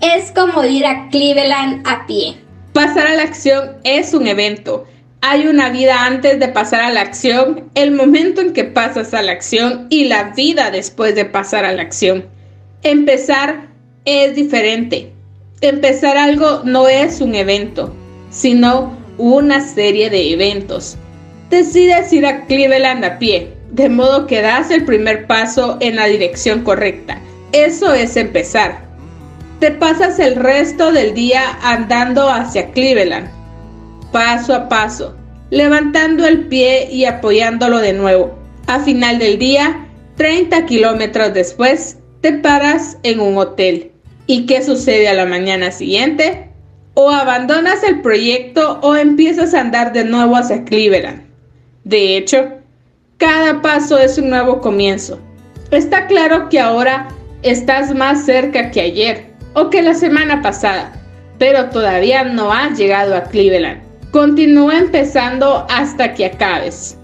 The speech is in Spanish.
Es como ir a Cleveland a pie. Pasar a la acción es un evento. Hay una vida antes de pasar a la acción, el momento en que pasas a la acción y la vida después de pasar a la acción. Empezar es diferente. Empezar algo no es un evento, sino una serie de eventos. Decides ir a Cleveland a pie, de modo que das el primer paso en la dirección correcta. Eso es empezar. Te pasas el resto del día andando hacia Cleveland, paso a paso, levantando el pie y apoyándolo de nuevo. A final del día, 30 kilómetros después, te paras en un hotel. ¿Y qué sucede a la mañana siguiente? O abandonas el proyecto o empiezas a andar de nuevo hacia Cleveland. De hecho, cada paso es un nuevo comienzo. Está claro que ahora estás más cerca que ayer o que la semana pasada, pero todavía no has llegado a Cleveland. Continúa empezando hasta que acabes.